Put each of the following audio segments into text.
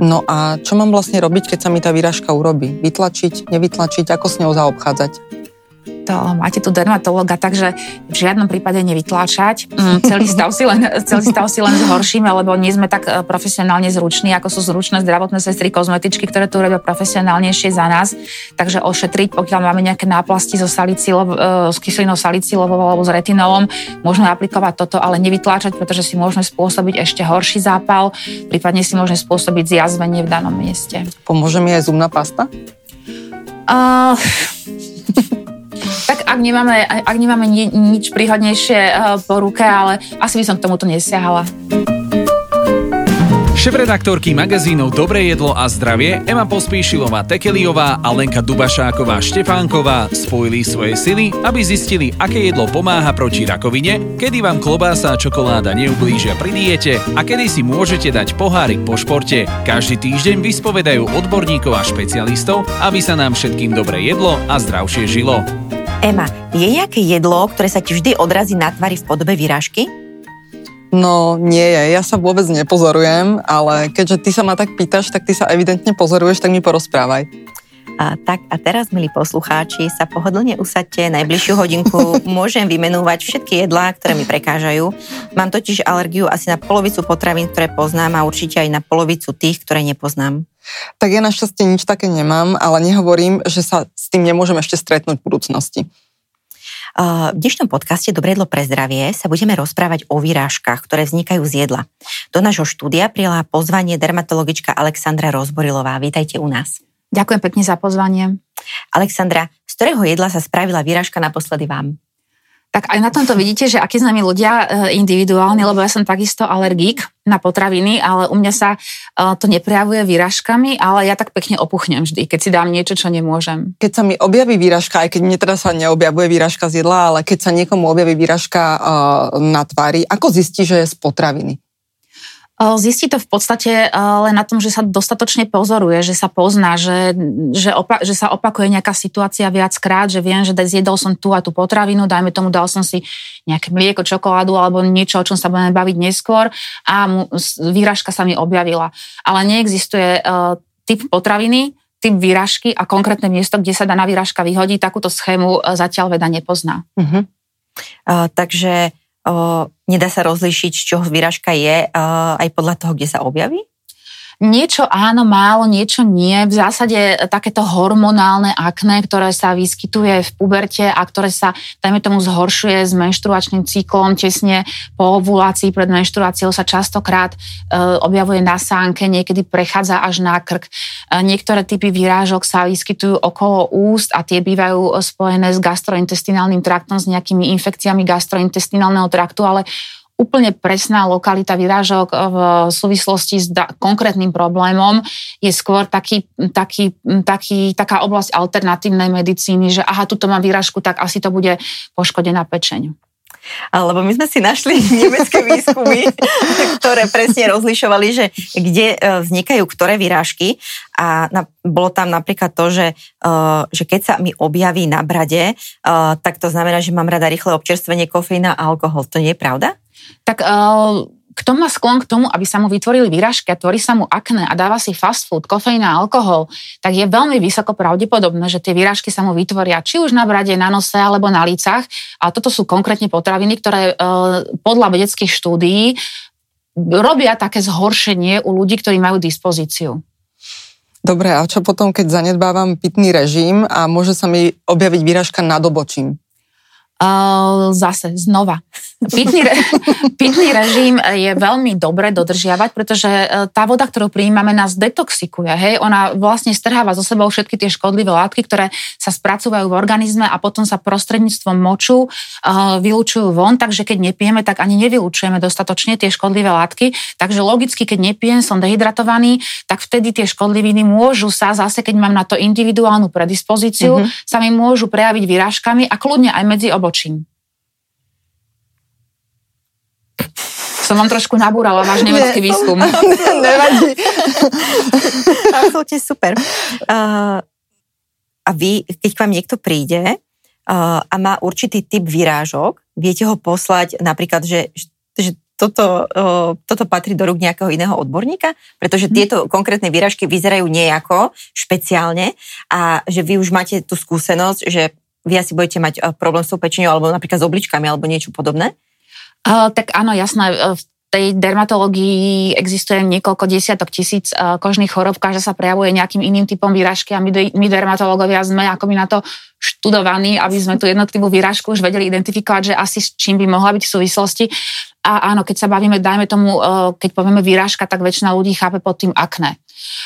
No a čo mám vlastne robiť, keď sa mi tá výražka urobí? Vytlačiť, nevytlačiť, ako s ňou zaobchádzať? To máte tu dermatologa, takže v žiadnom prípade nevytláčať. Mm, celý, stav si len, celý stav si len zhoršíme, lebo nie sme tak e, profesionálne zruční, ako sú zručné zdravotné sestry, kozmetičky, ktoré tu robia profesionálnejšie za nás. Takže ošetriť, pokiaľ máme nejaké náplasti so salicilov, e, s kyselinou salicylovou alebo s retinolom, môžeme aplikovať toto, ale nevytláčať, pretože si môžeme spôsobiť ešte horší zápal, prípadne si môžeme spôsobiť zjazvenie v danom mieste. Pomôže mi aj zubná pasta? Uh, tak ak nemáme, ak nemáme ni, nič príhodnejšie uh, po ruke, ale asi by som k tomuto nesiahala. Šéf-redaktorky magazínov Dobré jedlo a zdravie Ema Pospíšilová Tekeliová a Lenka Dubašáková Štefánková spojili svoje sily, aby zistili, aké jedlo pomáha proti rakovine, kedy vám klobása a čokoláda neublížia pri diete a kedy si môžete dať pohárik po športe. Každý týždeň vyspovedajú odborníkov a špecialistov, aby sa nám všetkým dobre jedlo a zdravšie žilo. Ema, je nejaké jedlo, ktoré sa ti vždy odrazí na tvári v podobe výražky? No nie je, ja sa vôbec nepozorujem, ale keďže ty sa ma tak pýtaš, tak ty sa evidentne pozoruješ, tak mi porozprávaj. A, tak a teraz, milí poslucháči, sa pohodlne usadte najbližšiu hodinku. Môžem vymenúvať všetky jedlá, ktoré mi prekážajú. Mám totiž alergiu asi na polovicu potravín, ktoré poznám a určite aj na polovicu tých, ktoré nepoznám. Tak ja našťastie nič také nemám, ale nehovorím, že sa s tým nemôžem ešte stretnúť v budúcnosti. V dnešnom podcaste Dobré jedlo pre zdravie sa budeme rozprávať o výrážkach, ktoré vznikajú z jedla. Do nášho štúdia prijala pozvanie dermatologička Alexandra Rozborilová. Vítajte u nás. Ďakujem pekne za pozvanie. Alexandra, z ktorého jedla sa spravila výražka naposledy vám? Tak aj na tomto vidíte, že akí sme my ľudia e, individuálni, lebo ja som takisto alergík na potraviny, ale u mňa sa e, to neprejavuje výražkami, ale ja tak pekne opuchnem vždy, keď si dám niečo, čo nemôžem. Keď sa mi objaví výražka, aj keď mne teda sa neobjavuje výražka z jedla, ale keď sa niekomu objaví výražka e, na tvári, ako zistí, že je z potraviny? Zistí to v podstate len na tom, že sa dostatočne pozoruje, že sa pozná, že, že, opa- že sa opakuje nejaká situácia viackrát, že viem, že zjedol som tú a tú potravinu, dajme tomu, dal som si nejaké mlieko, čokoládu alebo niečo, o čom sa budeme baviť neskôr a mu, výražka sa mi objavila. Ale neexistuje uh, typ potraviny, typ výražky a konkrétne miesto, kde sa daná výražka vyhodí, takúto schému uh, zatiaľ veda nepozná. Uh-huh. Uh, takže nedá sa rozlišiť, z čoho výražka je aj podľa toho, kde sa objaví? Niečo áno, málo, niečo nie. V zásade takéto hormonálne akné, ktoré sa vyskytuje v puberte a ktoré sa, dajme tomu, zhoršuje s menštruačným cyklom tesne po ovulácii pred menštruáciou sa častokrát e, objavuje na sánke, niekedy prechádza až na krk. E, niektoré typy výrážok sa vyskytujú okolo úst a tie bývajú spojené s gastrointestinálnym traktom, s nejakými infekciami gastrointestinálneho traktu, ale úplne presná lokalita vyrážok v súvislosti s da- konkrétnym problémom je skôr taký, taký, taký, taká oblasť alternatívnej medicíny, že aha, tuto mám výražku, tak asi to bude poškodená pečeň. Lebo my sme si našli nemecké výskumy, ktoré presne rozlišovali, že kde e, vznikajú ktoré výrážky a na, bolo tam napríklad to, že, uh, že keď sa mi objaví na brade, tak to znamená, že mám rada rýchle občerstvenie kofeína a alkohol. To nie je pravda? Tak uh, kto má sklon k tomu, aby sa mu vytvorili výražky a tvorí sa mu akné a dáva si fast food, kofeín a alkohol, tak je veľmi vysoko pravdepodobné, že tie výražky sa mu vytvoria či už na brade, na nose alebo na lícach. A toto sú konkrétne potraviny, ktoré uh, podľa vedeckých štúdií robia také zhoršenie u ľudí, ktorí majú dispozíciu. Dobre, a čo potom, keď zanedbávam pitný režim a môže sa mi objaviť výražka nad obočím? Uh, zase znova. Pitný, re, pitný režim je veľmi dobre dodržiavať, pretože e, tá voda, ktorú prijímame, nás detoxikuje. Hej? Ona vlastne strháva zo sebou všetky tie škodlivé látky, ktoré sa spracúvajú v organizme a potom sa prostredníctvom moču uh, vylúčujú von, takže keď nepijeme, tak ani nevylučujeme dostatočne tie škodlivé látky. Takže logicky, keď nepijem, som dehydratovaný, tak vtedy tie škodliviny môžu sa zase, keď mám na to individuálnu predispozíciu, mm-hmm. sa mi môžu prejaviť vyrážkami a kľudne aj medzi obočím. Som vám trošku nabúrala váš nemecký výskum. Nevadí. Absolutne super. Uh, a vy, keď k vám niekto príde uh, a má určitý typ výrážok, viete ho poslať napríklad, že, že toto, uh, toto patrí do rúk nejakého iného odborníka? Pretože tieto konkrétne výražky vyzerajú nejako špeciálne a že vy už máte tú skúsenosť, že vy asi budete mať problém s tou pečenou alebo napríklad s obličkami alebo niečo podobné? Uh, tak áno, jasné. V tej dermatológii existuje niekoľko desiatok tisíc kožných chorob, každá sa prejavuje nejakým iným typom výražky a my, my dermatológovia sme ako my na to študovaní, aby sme tú jednotlivú výražku už vedeli identifikovať, že asi s čím by mohla byť v súvislosti. A áno, keď sa bavíme, dajme tomu, keď povieme výražka, tak väčšina ľudí chápe pod tým akné.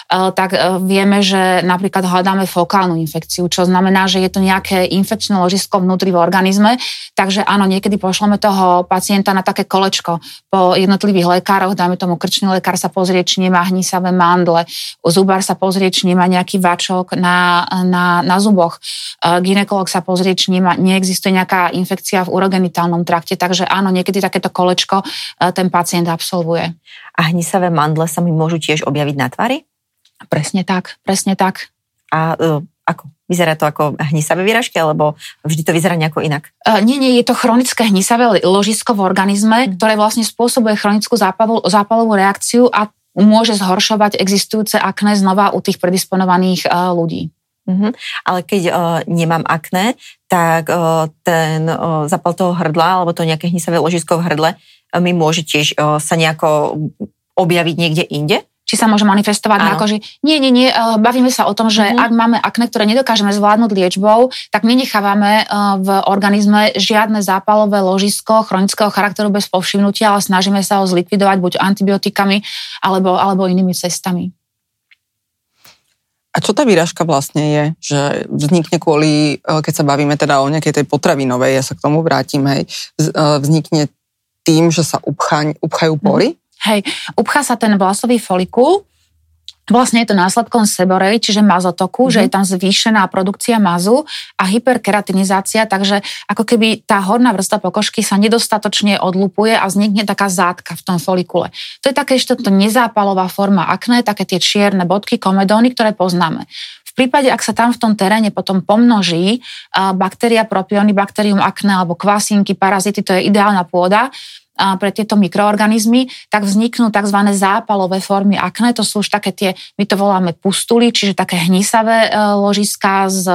Eh, tak eh, vieme, že napríklad hľadáme fokálnu infekciu, čo znamená, že je to nejaké infekčné ložisko vnútri v organizme. Takže áno, niekedy pošleme toho pacienta na také kolečko po jednotlivých lekároch, dáme tomu krčný lekár sa pozrie, či nemá hnisavé mandle, zubár sa pozrie, či nemá nejaký vačok na, na, na zuboch, eh, ginekolog sa pozrie, či nemá, neexistuje nejaká infekcia v urogenitálnom trakte. Takže áno, niekedy takéto kolečko ten pacient absolvuje. A hnisavé mandle sa mi môžu tiež objaviť na tvári? Presne tak, presne tak. A uh, ako? Vyzerá to ako hnisavé výražky, alebo vždy to vyzerá nejako inak? Uh, nie, nie, je to chronické hnisavé ložisko v organizme, mm. ktoré vlastne spôsobuje chronickú zápalovú, zápalovú reakciu a môže zhoršovať existujúce akné znova u tých predisponovaných uh, ľudí. Mm-hmm. Ale keď uh, nemám akné, tak uh, ten uh, zapal toho hrdla alebo to nejaké hnisavé ložisko v hrdle mi môže tiež uh, sa nejako objaviť niekde inde? či sa môže manifestovať Áno. na koži. Nie, nie, nie. Eh, bavíme sa o tom, že mm-hmm. ak máme akné, ktoré nedokážeme zvládnuť liečbou, tak nenechávame eh, v organizme žiadne zápalové ložisko chronického charakteru bez povšimnutia, ale snažíme sa ho zlikvidovať buď antibiotikami alebo, alebo inými cestami. A čo tá výražka vlastne je? Že vznikne kvôli, eh, keď sa bavíme teda o nejakej tej potravinovej, ja sa k tomu vrátim, hej, vznikne tým, že sa upchaň, upchajú pory? Mm. Hej, upchá sa ten vlasový folikul, Vlastne je to následkom seborej, čiže mazotoku, mm-hmm. že je tam zvýšená produkcia mazu a hyperkeratinizácia, takže ako keby tá horná vrstva pokožky sa nedostatočne odlupuje a vznikne taká zátka v tom folikule. To je také ešte to nezápalová forma akné, také tie čierne bodky, komedóny, ktoré poznáme. Prípade, ak sa tam v tom teréne potom pomnoží baktéria propiony, bakterium akné alebo kvasinky, parazity, to je ideálna pôda, pre tieto mikroorganizmy, tak vzniknú tzv. zápalové formy akné. To sú už také tie, my to voláme pustuly, čiže také hnisavé e, ložiská s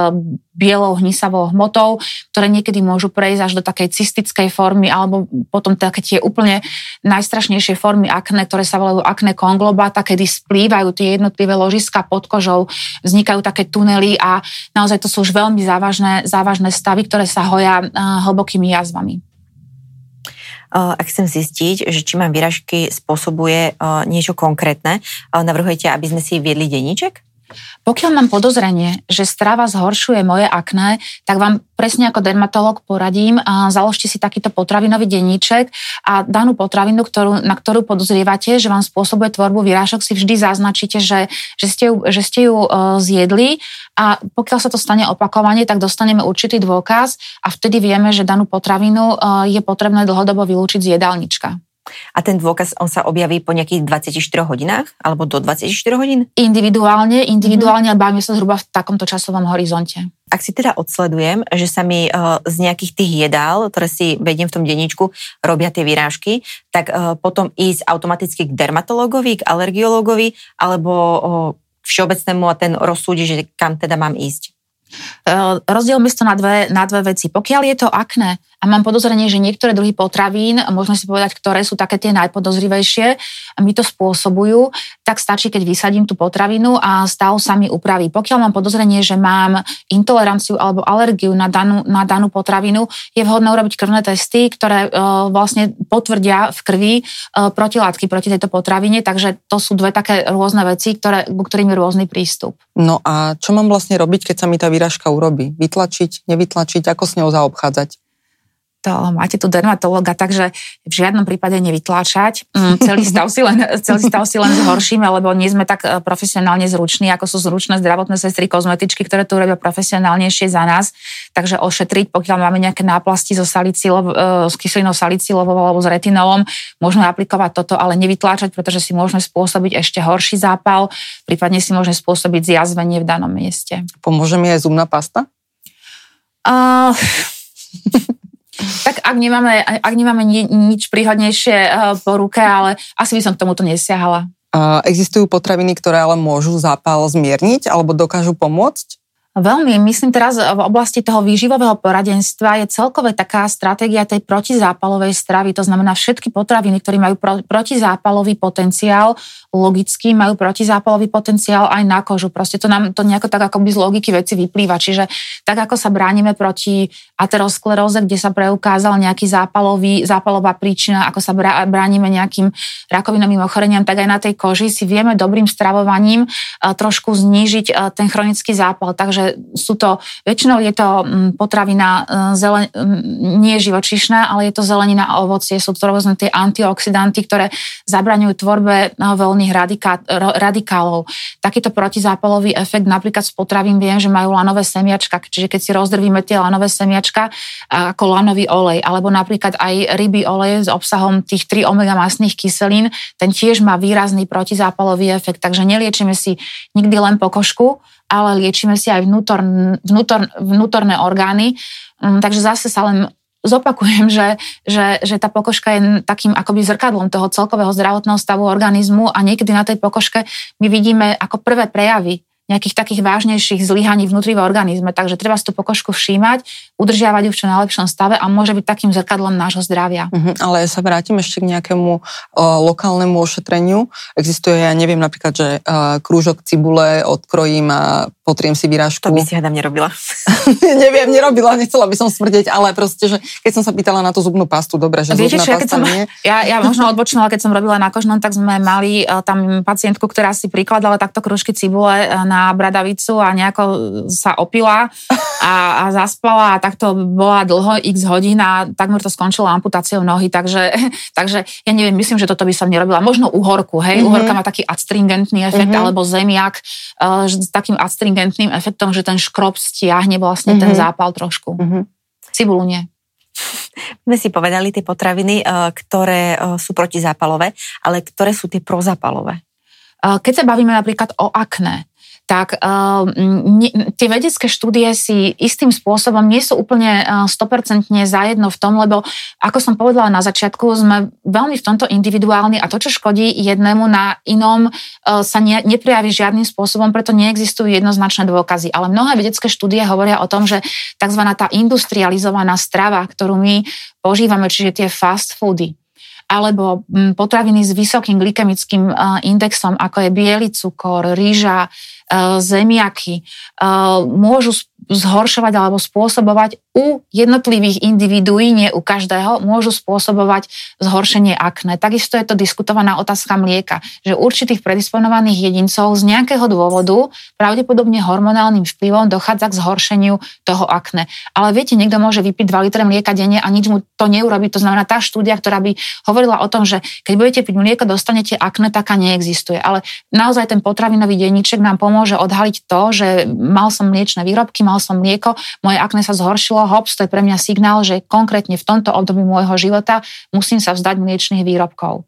bielou hnisavou hmotou, ktoré niekedy môžu prejsť až do takej cystickej formy alebo potom také tie úplne najstrašnejšie formy akné, ktoré sa volajú akné konglobata, kedy splývajú tie jednotlivé ložiska pod kožou, vznikajú také tunely a naozaj to sú už veľmi závažné, závažné stavy, ktoré sa hoja e, hlbokými jazvami. Eh, ak chcem zistiť, že či mám výražky spôsobuje eh, niečo konkrétne, eh, navrhujete, aby sme si viedli denníček? Pokiaľ mám podozrenie, že strava zhoršuje moje akné, tak vám presne ako dermatolog poradím, založte si takýto potravinový denníček a danú potravinu, ktorú, na ktorú podozrievate, že vám spôsobuje tvorbu výrážok, si vždy zaznačíte, že, že, ste ju, že ste ju uh, zjedli a pokiaľ sa to stane opakovane, tak dostaneme určitý dôkaz a vtedy vieme, že danú potravinu uh, je potrebné dlhodobo vylúčiť z jedálnička. A ten dôkaz, on sa objaví po nejakých 24 hodinách? Alebo do 24 hodín? Individuálne, individuálne, mm-hmm. bavíme sa zhruba v takomto časovom horizonte. Ak si teda odsledujem, že sa mi uh, z nejakých tých jedál, ktoré si vediem v tom denníčku, robia tie výrážky, tak uh, potom ísť automaticky k dermatológovi, k alergiológovi, alebo uh, všeobecnému a ten rozsúdi, že kam teda mám ísť. Rozdielme to na dve, na dve veci. Pokiaľ je to akné a mám podozrenie, že niektoré druhy potravín, môžeme si povedať, ktoré sú také tie najpodozrivejšie, mi to spôsobujú, tak stačí, keď vysadím tú potravinu a stav sa mi upraví. Pokiaľ mám podozrenie, že mám intoleranciu alebo alergiu na danú, na danú potravinu, je vhodné urobiť krvné testy, ktoré uh, vlastne potvrdia v krvi uh, protilátky proti tejto potravine, takže to sú dve také rôzne veci, ktoré, ktorým je rôzny prístup. No a čo mám vlastne robiť, keď sa mi tá výražka urobí? Vytlačiť, nevytlačiť, ako s ňou zaobchádzať? To máte tu dermatologa, takže v žiadnom prípade nevytláčať. Mm, celý, stav si len, celý stav si len zhoršíme, lebo nie sme tak e, profesionálne zruční, ako sú zručné zdravotné sestry, kozmetičky, ktoré tu robia profesionálnejšie za nás. Takže ošetriť, pokiaľ máme nejaké náplasti so salicilov, e, s kyselinou salicilovou alebo s retinolom, môžeme aplikovať toto, ale nevytláčať, pretože si môžeme spôsobiť ešte horší zápal, prípadne si môžeme spôsobiť zjazvenie v danom mieste. Pomôže mi aj zubná pasta? Uh, Tak ak nemáme, ak nemáme ni, nič príhodnejšie uh, po ruke, ale asi by som k tomuto nesiahala. Uh, existujú potraviny, ktoré ale môžu zápal zmierniť alebo dokážu pomôcť? Veľmi. Myslím teraz v oblasti toho výživového poradenstva je celkové taká stratégia tej protizápalovej stravy. To znamená všetky potraviny, ktoré majú pro, protizápalový potenciál, logicky majú protizápalový potenciál aj na kožu. Proste to nám to nejako tak akoby z logiky veci vyplýva. Čiže tak ako sa bránime proti ateroskleróze, kde sa preukázal nejaký zápalový, zápalová príčina, ako sa bránime nejakým rakovinovým ochoreniam, tak aj na tej koži si vieme dobrým stravovaním trošku znížiť ten chronický zápal. Takže že sú to, väčšinou je to mm, potravina e, zelen, nie živočišná, ale je to zelenina a ovocie. Sú to rôzne tie antioxidanty, ktoré zabraňujú tvorbe e, voľných radika, radikálov. Takýto protizápalový efekt napríklad z potravín viem, že majú lanové semiačka, čiže keď si rozdrvíme tie lanové semiačka ako lanový olej, alebo napríklad aj ryby olej s obsahom tých 3 omega masných kyselín, ten tiež má výrazný protizápalový efekt, takže neliečíme si nikdy len pokožku, ale liečíme si aj vnútor, vnútor, vnútorné orgány. Mm, takže zase sa len zopakujem, že, že, že tá pokožka je takým akoby zrkadlom toho celkového zdravotného stavu organizmu a niekedy na tej pokožke my vidíme ako prvé prejavy nejakých takých vážnejších zlyhaní vnútri v organizme. Takže treba si tú pokožku všímať, udržiavať ju v čo najlepšom stave a môže byť takým zrkadlom nášho zdravia. Uh-huh, ale sa vrátim ešte k nejakému uh, lokálnemu ošetreniu. Existuje, ja neviem, napríklad, že uh, krúžok cibule odkrojím a potriem si vyrážku. To by si hádam nerobila. neviem, nerobila, nechcela by som smrdeť, ale proste, že keď som sa pýtala na tú zubnú pastu, dobre, že Viete, zubná čo, pasta ja, som, nie. Ja, ja možno odbočnala, keď som robila na kožnom, tak sme mali uh, tam pacientku, ktorá si prikladala takto krúžky cibule uh, na bradavicu a nejako sa opila a, a zaspala a takto bola dlho x hodín a takmer to skončilo amputáciou nohy, takže, takže ja neviem, myslím, že toto by som nerobila. Možno uhorku, hej, mm-hmm. uhorka má taký adstringentný efekt, mm-hmm. alebo zemiak uh, s takým adstringentným efektom, že ten škrob stiahne vlastne mm-hmm. ten mhm. zápal trošku. Mm-hmm. Cibulu nie. My si povedali tie potraviny, uh, ktoré uh, sú protizápalové, ale ktoré sú tie prozápalové? Keď sa bavíme napríklad o akné, tak uh, ne, tie vedecké štúdie si istým spôsobom nie sú úplne uh, 100% zajedno v tom, lebo ako som povedala na začiatku, sme veľmi v tomto individuálni a to, čo škodí jednému na inom, uh, sa ne, neprejaví žiadnym spôsobom, preto neexistujú jednoznačné dôkazy. Ale mnohé vedecké štúdie hovoria o tom, že tzv. tá industrializovaná strava, ktorú my požívame, čiže tie fast foody, alebo potraviny s vysokým glykemickým indexom, ako je biely cukor, rýža, zemiaky, môžu zhoršovať alebo spôsobovať u jednotlivých individuí, nie u každého, môžu spôsobovať zhoršenie akné. Takisto je to diskutovaná otázka mlieka, že určitých predisponovaných jedincov z nejakého dôvodu, pravdepodobne hormonálnym vplyvom, dochádza k zhoršeniu toho akné. Ale viete, niekto môže vypiť 2 litre mlieka denne a nič mu to neurobi. To znamená, tá štúdia, ktorá by hovorila o tom, že keď budete piť mlieko, dostanete akné, taká neexistuje. Ale naozaj ten potravinový denníček nám pomôže odhaliť to, že mal som mliečne výrobky, mal som mlieko, moje akné sa zhoršilo, hops, to je pre mňa signál, že konkrétne v tomto období môjho života musím sa vzdať mliečných výrobkov.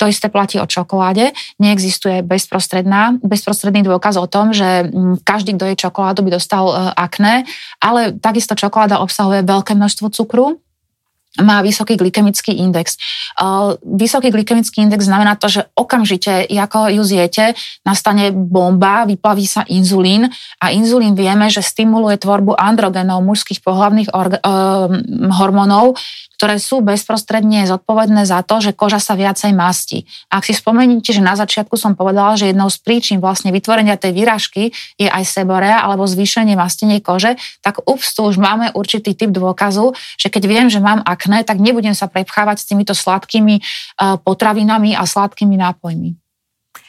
To isté platí o čokoláde. Neexistuje bezprostredná, bezprostredný dôkaz o tom, že mm, každý, kto je čokoládu, by dostal e, akné, ale takisto čokoláda obsahuje veľké množstvo cukru, má vysoký glykemický index. Vysoký glykemický index znamená to, že okamžite, ako ju zjete, nastane bomba, vyplaví sa inzulín a inzulín vieme, že stimuluje tvorbu androgenov, mužských pohlavných orga- hormónov, ktoré sú bezprostredne zodpovedné za to, že koža sa viacej mastí. Ak si spomeniete, že na začiatku som povedala, že jednou z príčin vlastne vytvorenia tej výražky je aj seborea alebo zvýšenie mastenie kože, tak ups, tu už máme určitý typ dôkazu, že keď viem, že mám akné, tak nebudem sa prepchávať s týmito sladkými eh, potravinami a sladkými nápojmi.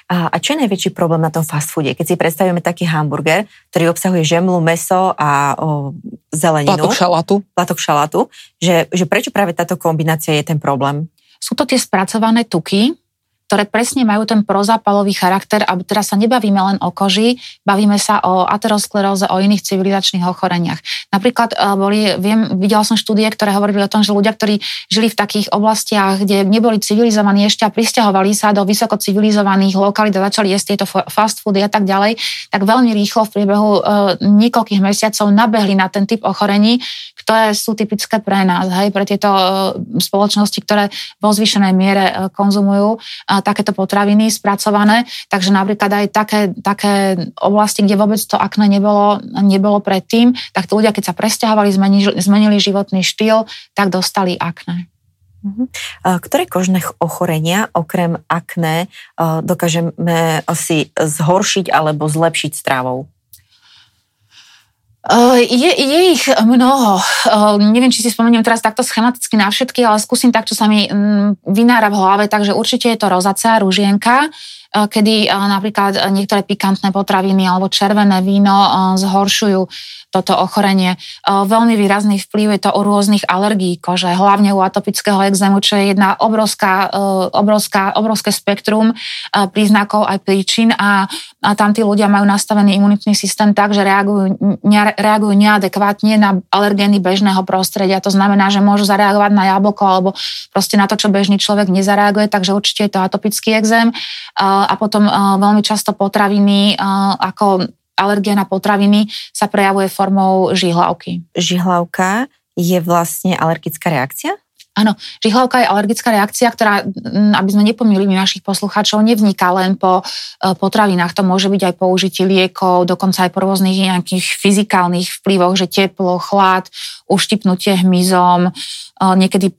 A, a čo je najväčší problém na tom fast foode? Keď si predstavíme taký hamburger, ktorý obsahuje žemlu, meso a o, zeleninu. Platok šalátu. Platok šalátu. Že, že prečo práve táto kombinácia je ten problém? Sú to tie spracované tuky, ktoré presne majú ten prozápalový charakter a teraz sa nebavíme len o koži, bavíme sa o ateroskleróze, o iných civilizačných ochoreniach. Napríklad e, boli, viem, videla som štúdie, ktoré hovorili o tom, že ľudia, ktorí žili v takých oblastiach, kde neboli civilizovaní ešte a pristahovali sa do vysoko civilizovaných lokalít a začali jesť tieto fast foody a tak ďalej, tak veľmi rýchlo v priebehu uh, niekoľkých mesiacov nabehli na ten typ ochorení, ktoré sú typické pre nás, hej, pre tieto uh, spoločnosti, ktoré vo zvýšenej miere konzumujú takéto potraviny spracované, takže napríklad aj také, také oblasti, kde vôbec to akné nebolo, nebolo predtým, tak tí ľudia, keď sa presťahovali, zmenili, zmenili životný štýl, tak dostali akné. Mhm. Ktoré kožné ochorenia okrem akné dokážeme si zhoršiť alebo zlepšiť strávou? Je, je ich mnoho. Neviem, či si spomeniem teraz takto schematicky na všetky, ale skúsim tak, čo sa mi mm, vynára v hlave. Takže určite je to rozacea, ružienka, kedy napríklad niektoré pikantné potraviny alebo červené víno zhoršujú toto ochorenie. Veľmi výrazný vplyv je to u rôznych alergií kože, hlavne u atopického exému, čo je jedna obrovská, obrovská, obrovské spektrum príznakov aj príčin a, a tam tí ľudia majú nastavený imunitný systém tak, že reagujú, ne, reagujú neadekvátne na alergény bežného prostredia. To znamená, že môžu zareagovať na jablko alebo proste na to, čo bežný človek nezareaguje, takže určite je to atopický exém. A potom veľmi často potraviny ako alergia na potraviny sa prejavuje formou žihlavky. Žihlavka je vlastne alergická reakcia? Áno, žihlavka je alergická reakcia, ktorá, aby sme nepomýlili našich poslucháčov, nevzniká len po e, potravinách. To môže byť aj použitie liekov, dokonca aj po rôznych nejakých fyzikálnych vplyvoch, že teplo, chlad, uštipnutie hmyzom, niekedy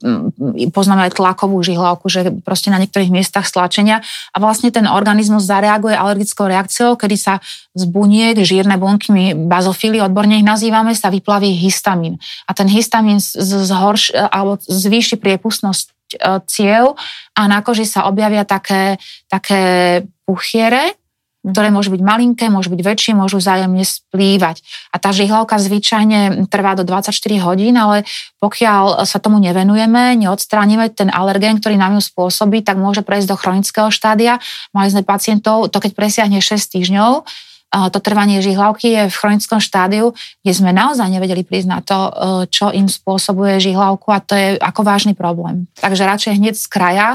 poznáme aj tlakovú žihlavku, že proste na niektorých miestach stlačenia a vlastne ten organizmus zareaguje alergickou reakciou, kedy sa z buniek, žírne bunky, my bazofily odborne ich nazývame, sa vyplaví histamín. A ten histamín zhorš, alebo zvýši priepustnosť e, ciev a na koži sa objavia také, také puchiere, ktoré môžu byť malinké, môžu byť väčšie, môžu vzájomne splývať. A tá žihlavka zvyčajne trvá do 24 hodín, ale pokiaľ sa tomu nevenujeme, neodstránime ten alergén, ktorý nám ju spôsobí, tak môže prejsť do chronického štádia. Mali sme pacientov, to keď presiahne 6 týždňov, to trvanie žihlavky je v chronickom štádiu, kde sme naozaj nevedeli prísť na to, e, čo im spôsobuje žihlavku a to je ako vážny problém. Takže radšej hneď z kraja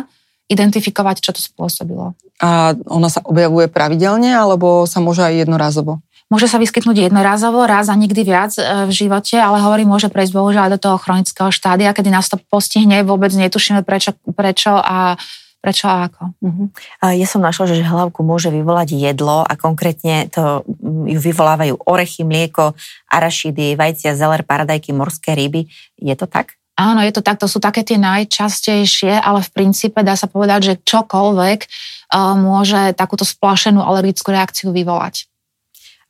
identifikovať, čo to spôsobilo. A ona sa objavuje pravidelne, alebo sa môže aj jednorazovo? Môže sa vyskytnúť jednorazovo, raz a nikdy viac e, v živote, ale hovorí, môže prejsť bohužiaľ do toho chronického štádia, kedy nás to postihne, vôbec netušíme prečo, prečo a prečo a ako. Uh-huh. Ja som našla, že hlavku môže vyvolať jedlo a konkrétne to ju vyvolávajú orechy, mlieko, arašidy, vajcia, zeler, paradajky, morské ryby. Je to tak? Áno, je to tak, to sú také tie najčastejšie, ale v princípe dá sa povedať, že čokoľvek uh, môže takúto splašenú alergickú reakciu vyvolať.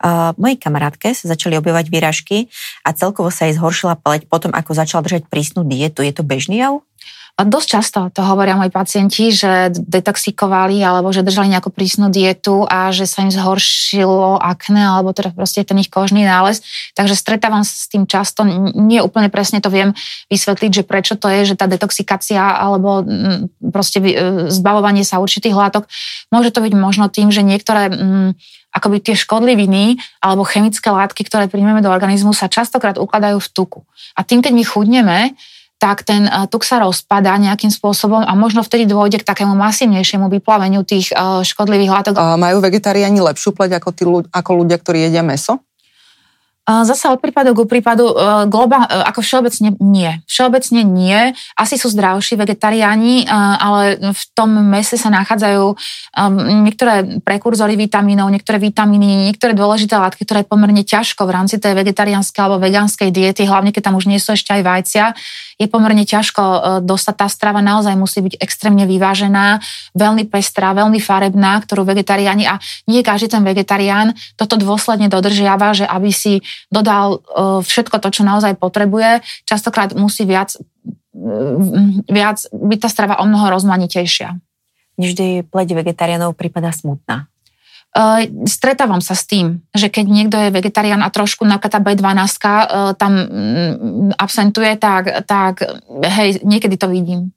Uh, mojej kamarátke sa začali objavovať výražky a celkovo sa jej zhoršila pleť potom, ako začala držať prísnu dietu. Je to bežný jav? A dosť často to hovoria moji pacienti, že detoxikovali alebo že držali nejakú prísnu dietu a že sa im zhoršilo akné alebo teda proste ten ich kožný nález. Takže stretávam sa s tým často. Nie úplne presne to viem vysvetliť, že prečo to je, že tá detoxikácia alebo proste e, zbavovanie sa určitých látok. Môže to byť možno tým, že niektoré akoby tie škodliviny alebo chemické látky, ktoré príjmeme do organizmu, sa častokrát ukladajú v tuku. A tým, keď my chudneme, tak ten eh, tuk sa rozpadá nejakým spôsobom a možno vtedy dôjde k takému masívnejšiemu vyplaveniu tých eh, škodlivých látok. Majú vegetariáni lepšiu pleť ako, tí, ako ľudia, ktorí jedia meso? Zasa od prípadu k prípadu e, globál, e, ako všeobecne nie. Všeobecne nie. Asi sú zdravší vegetariáni, e, ale v tom mese sa nachádzajú niektoré prekurzory vitamínov, niektoré vitamíny, niektoré dôležité látky, ktoré je pomerne ťažko v rámci tej vegetariánskej alebo vegánskej diety, hlavne keď tam už nie sú ešte aj vajcia, je pomerne ťažko dostať. Tá strava naozaj musí byť extrémne vyvážená, veľmi pestrá, veľmi farebná, ktorú vegetariáni a nie každý ten vegetarián toto dôsledne dodržiava, že aby si dodal e, všetko to, čo naozaj potrebuje. Častokrát musí viac, e, viac byť tá strava o mnoho rozmanitejšia. Vždy pleť vegetariánov prípada smutná. Uh, stretávam sa s tým, že keď niekto je vegetarián a trošku tá B12 uh, tam um, absentuje, tak, tak hej, niekedy to vidím.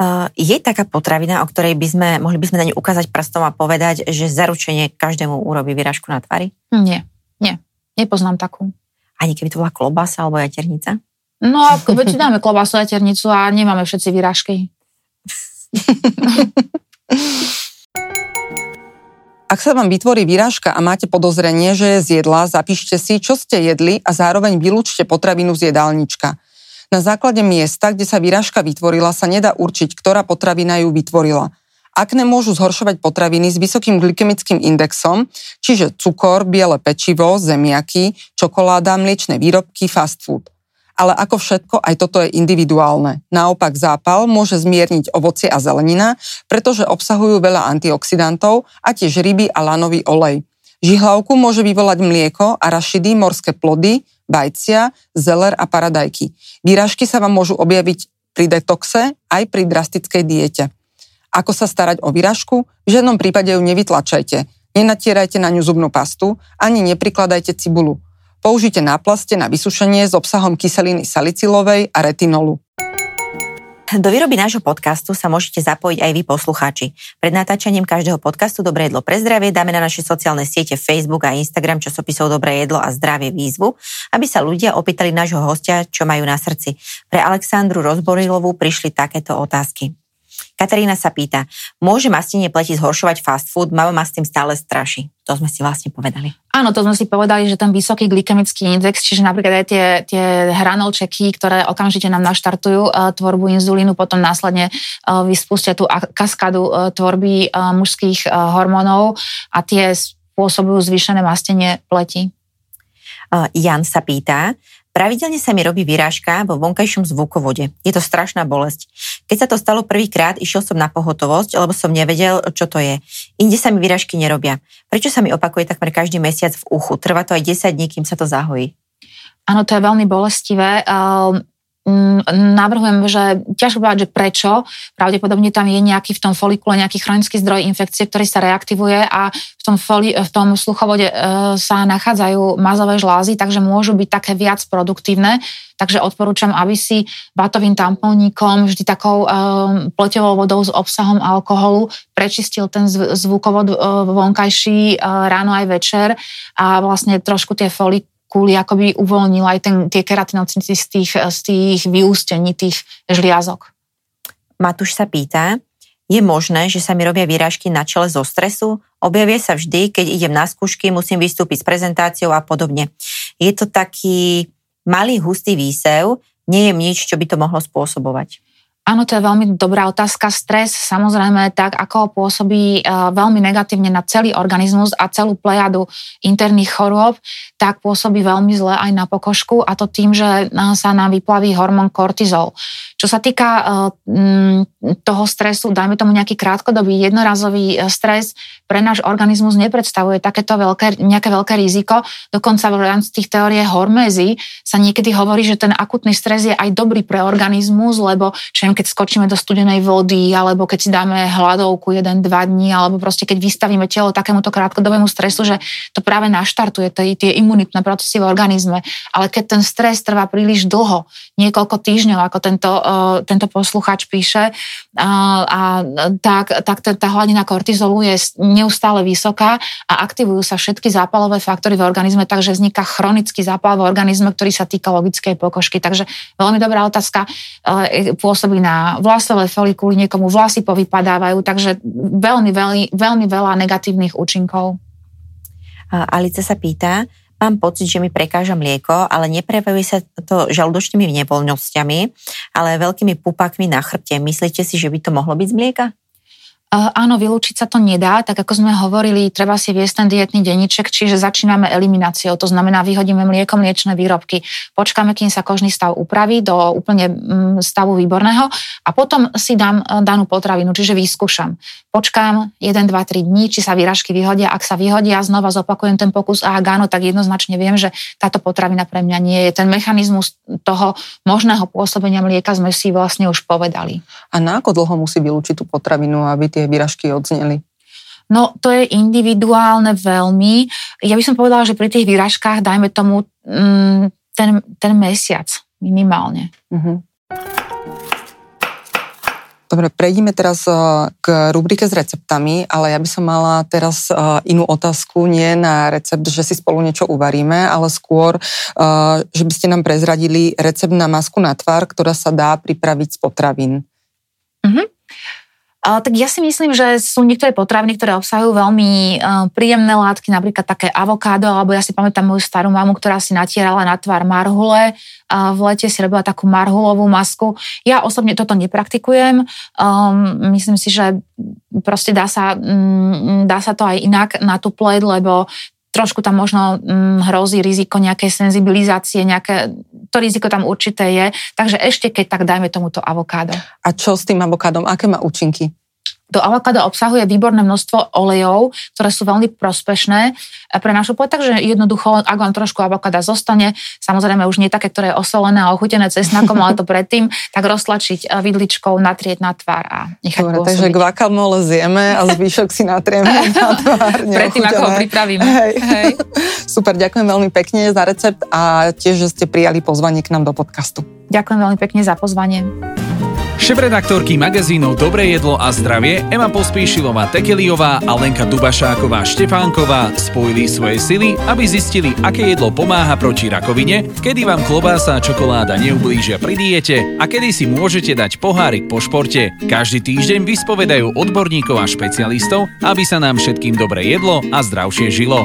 Uh, je taká potravina, o ktorej by sme, mohli by sme na ňu ukázať prstom a povedať, že zaručenie každému urobí výražku na tvári? Nie, nie. Nepoznám takú. Ani keby to bola klobasa alebo jaternica? No, veď dáme klobasu jaternicu a nemáme všetci výražky. Ak sa vám vytvorí výražka a máte podozrenie, že je z jedla, zapíšte si, čo ste jedli a zároveň vylúčte potravinu z jedálnička. Na základe miesta, kde sa výražka vytvorila, sa nedá určiť, ktorá potravina ju vytvorila. Akné môžu zhoršovať potraviny s vysokým glykemickým indexom, čiže cukor, biele pečivo, zemiaky, čokoláda, mliečne výrobky, fast food. Ale ako všetko, aj toto je individuálne. Naopak zápal môže zmierniť ovocie a zelenina, pretože obsahujú veľa antioxidantov a tiež ryby a lanový olej. Žihlavku môže vyvolať mlieko, arašidy, morské plody, vajcia, zeler a paradajky. Výražky sa vám môžu objaviť pri detoxe aj pri drastickej diete. Ako sa starať o výražku? V žiadnom prípade ju nevytlačajte. Nenatierajte na ňu zubnú pastu, ani neprikladajte cibulu. Použite náplaste na vysušenie s obsahom kyseliny salicylovej a retinolu. Do výroby nášho podcastu sa môžete zapojiť aj vy poslucháči. Pred natáčaním každého podcastu Dobré jedlo pre zdravie dáme na naše sociálne siete Facebook a Instagram časopisov Dobré jedlo a zdravie výzvu, aby sa ľudia opýtali nášho hostia, čo majú na srdci. Pre Alexandru Rozborilovú prišli takéto otázky. Katarína sa pýta, môže mastenie pleti zhoršovať fast food? Mama ma s tým stále straší. To sme si vlastne povedali. Áno, to sme si povedali, že ten vysoký glykemický index, čiže napríklad aj tie, tie hranolčeky, ktoré okamžite nám naštartujú uh, tvorbu inzulínu, potom následne uh, vyspustia tú kaskadu uh, tvorby mužských hormónov a tie spôsobujú zvýšené mastenie pleti. Jan sa pýta, Pravidelne sa mi robí vyrážka vo vonkajšom zvukovode. Je to strašná bolesť. Keď sa to stalo prvýkrát, išiel som na pohotovosť, lebo som nevedel, čo to je. Inde sa mi vyrážky nerobia. Prečo sa mi opakuje takmer každý mesiac v uchu? Trvá to aj 10 dní, kým sa to zahojí. Áno, to je veľmi bolestivé. Mm, navrhujem, že ťažko povedať, že prečo. Pravdepodobne tam je nejaký v tom folikule nejaký chronický zdroj infekcie, ktorý sa reaktivuje a v tom, foli, v tom sluchovode e, sa nachádzajú mazové žlázy, takže môžu byť také viac produktívne. Takže odporúčam, aby si batovým tampónikom vždy takou e, pleťovou vodou s obsahom alkoholu prečistil ten zvukovod e, vonkajší ráno aj večer a vlastne trošku tie folik kvôli akoby uvoľnil aj ten, tie keratinocity z tých, z tých vyústení, tých žliazok. Matúš sa pýta, je možné, že sa mi robia výražky na čele zo stresu? Objavie sa vždy, keď idem na skúšky, musím vystúpiť s prezentáciou a podobne. Je to taký malý hustý výsev, nie je nič, čo by to mohlo spôsobovať. Áno, to je veľmi dobrá otázka. Stres samozrejme tak, ako pôsobí veľmi negatívne na celý organizmus a celú plejadu interných chorôb, tak pôsobí veľmi zle aj na pokožku a to tým, že sa nám vyplaví hormón kortizol. Čo sa týka toho stresu, dajme tomu nejaký krátkodobý jednorazový stres, pre náš organizmus nepredstavuje takéto veľké, nejaké veľké riziko. Dokonca v rámci tých teórie hormézy sa niekedy hovorí, že ten akutný stres je aj dobrý pre organizmus, lebo čo keď skočíme do studenej vody, alebo keď si dáme hladovku 1-2 dní, alebo proste keď vystavíme telo takémuto krátkodobému stresu, že to práve naštartuje tie, imunitné procesy v organizme. Ale keď ten stres trvá príliš dlho, niekoľko týždňov, ako tento, uh, tento posluchač píše, uh, a tak, tak tá hladina kortizolu je neustále vysoká a aktivujú sa všetky zápalové faktory v organizme, takže vzniká chronický zápal v organizme, ktorý sa týka logickej pokožky. Takže veľmi dobrá otázka. Uh, pôsobí na vlasové folikuly, niekomu vlasy povypadávajú, takže veľmi, veľmi, veľmi veľa negatívnych účinkov. Alice sa pýta, mám pocit, že mi prekáža mlieko, ale neprejavuje sa to žalúdočnými nevoľnosťami, ale veľkými pupákmi na chrbte. Myslíte si, že by to mohlo byť z mlieka? Áno, vylúčiť sa to nedá, tak ako sme hovorili, treba si viesť ten dietný denníček, čiže začíname elimináciou, to znamená vyhodíme mlieko, mliečne výrobky, počkáme, kým sa kožný stav upraví do úplne mm, stavu výborného a potom si dám e, danú potravinu, čiže vyskúšam. Počkám 1, 2, 3 dní, či sa výražky vyhodia, ak sa vyhodia, znova zopakujem ten pokus a ak áno, tak jednoznačne viem, že táto potravina pre mňa nie je. Ten mechanizmus toho možného pôsobenia mlieka sme si vlastne už povedali. A na ako dlho musí vylúčiť tú potravinu, aby tie tie výražky odzneli? No, to je individuálne veľmi. Ja by som povedala, že pri tých výražkách dajme tomu mm, ten, ten mesiac minimálne. Uh-huh. Dobre, prejdime teraz eh, k rubrike s receptami, ale ja by som mala teraz eh, inú otázku, nie na recept, že si spolu niečo uvaríme, ale skôr, eh, že by ste nám prezradili recept na masku na tvár, ktorá sa dá pripraviť z potravín. Mm-hmm. Tak ja si myslím, že sú niektoré potraviny, ktoré obsahujú veľmi uh, príjemné látky, napríklad také avokádo, alebo ja si pamätám moju starú mamu, ktorá si natierala na tvár marhule a v lete si robila takú marhulovú masku. Ja osobne toto nepraktikujem. Um, myslím si, že proste dá sa, um, dá sa to aj inak na tú pleť, lebo trošku tam možno hm, hrozí riziko nejakej senzibilizácie, nejaké, to riziko tam určité je. Takže ešte keď tak dajme tomuto avokádo. A čo s tým avokádom? Aké má účinky? To avokádo obsahuje výborné množstvo olejov, ktoré sú veľmi prospešné pre našu pleť, takže jednoducho, ak vám trošku avokáda zostane, samozrejme už nie také, ktoré je osolené a ochutené cesnakom, ale to predtým, tak roztlačiť vidličkou, natrieť na tvár a nechať Dobre, takže guacamole zjeme a zvyšok si natrieme na tvár. Predtým, ako ho pripravíme. Hej. Hej. Super, ďakujem veľmi pekne za recept a tiež, že ste prijali pozvanie k nám do podcastu. Ďakujem veľmi pekne za pozvanie. Šéf-redaktorky magazínov Dobré jedlo a zdravie Ema Pospíšilová Tekeliová a Lenka Dubašáková Štefánková spojili svoje sily, aby zistili, aké jedlo pomáha proti rakovine, kedy vám klobása a čokoláda neublížia pri diete a kedy si môžete dať pohárik po športe. Každý týždeň vyspovedajú odborníkov a špecialistov, aby sa nám všetkým dobre jedlo a zdravšie žilo.